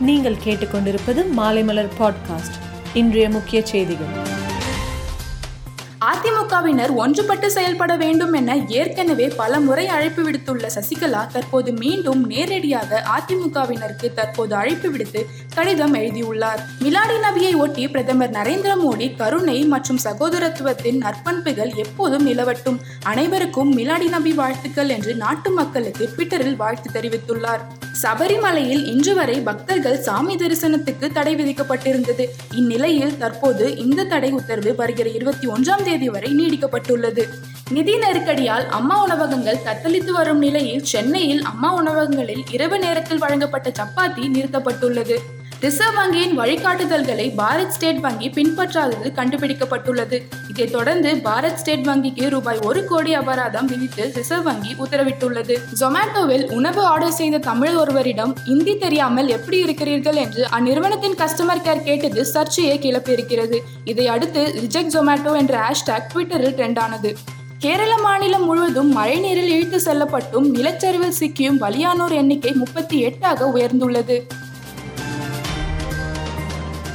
நீங்கள் கேட்டுக்கொண்டிருப்பது மாலைமலர் பாட்காஸ்ட். இன்றைய முக்கிய செய்திகள். அதிமுகவினர் ஒன்றுபட்டு செயல்பட வேண்டும் என ஏற்கனவே பல முறை அழைப்பு விடுத்துள்ள சசிகலா தற்போது மீண்டும் நேரடியாக அதிமுகவினருக்கு தற்போது அழைப்பு விடுத்து கடிதம் எழுதியுள்ளார். மிலாடி நபியை ஒட்டி பிரதமர் நரேந்திர மோடி கருணை மற்றும் சகோதரத்துவத்தின் நற்பண்புகள் எப்போதும் நிலவட்டும். அனைவருக்கும் மிலாடி நபி வாழ்த்துக்கள் என்று நாட்டு மக்களுக்கு ட்விட்டரில் வாழ்த்து தெரிவித்துள்ளார். சபரிமலையில் இன்று வரை பக்தர்கள் சாமி தரிசனத்துக்கு தடை விதிக்கப்பட்டிருந்தது. இந்நிலையில் தற்போது இந்த தடை உத்தரவு வருகிற இருபத்தி ஒன்றாம் தேதி வரை நீடிக்கப்பட்டுள்ளது. நிதி நெருக்கடியால் அம்மா உணவகங்கள் தத்தளித்து வரும் நிலையில் சென்னையில் அம்மா உணவகங்களில் இரவு நேரத்தில் வழங்கப்பட்ட சப்பாத்தி நிறுத்தப்பட்டுள்ளது. ரிசர்வ் வங்கியின் வழிகாட்டுதல்களை பாரத் ஸ்டேட் வங்கி பின்பற்றாதது கண்டுபிடிக்கப்பட்டுள்ளது. இதைத் தொடர்ந்து பாரத் ஸ்டேட் வங்கிக்கு ரூபாய் ஒரு கோடி அபராதம் விதித்து ரிசர்வ் வங்கி உத்தரவிட்டுள்ளது. ஜொமேட்டோவில் உணவு ஆர்டர் செய்த தமிழ் ஒருவரிடம் இந்தி தெரியாமல் எப்படி இருக்கிறீர்கள்? என்று அந்நிறுவனத்தின் கஸ்டமர் கேர் கேட்டது சர்ச்சையை கிளப்பியிருக்கிறது. இதை அடுத்து ரிஜெக்ட் ஜொமேட்டோ என்ற ஹேஷ்டாக் ட்விட்டரில் ட்ரெண்ட் ஆனது. கேரள மாநிலம் முழுவதும் மழைநீரில் இழுத்து செல்லப்பட்டும் நிலச்சரிவில் சிக்கியும் பலியானோர் எண்ணிக்கை முப்பத்தி எட்டாக உயர்ந்துள்ளது.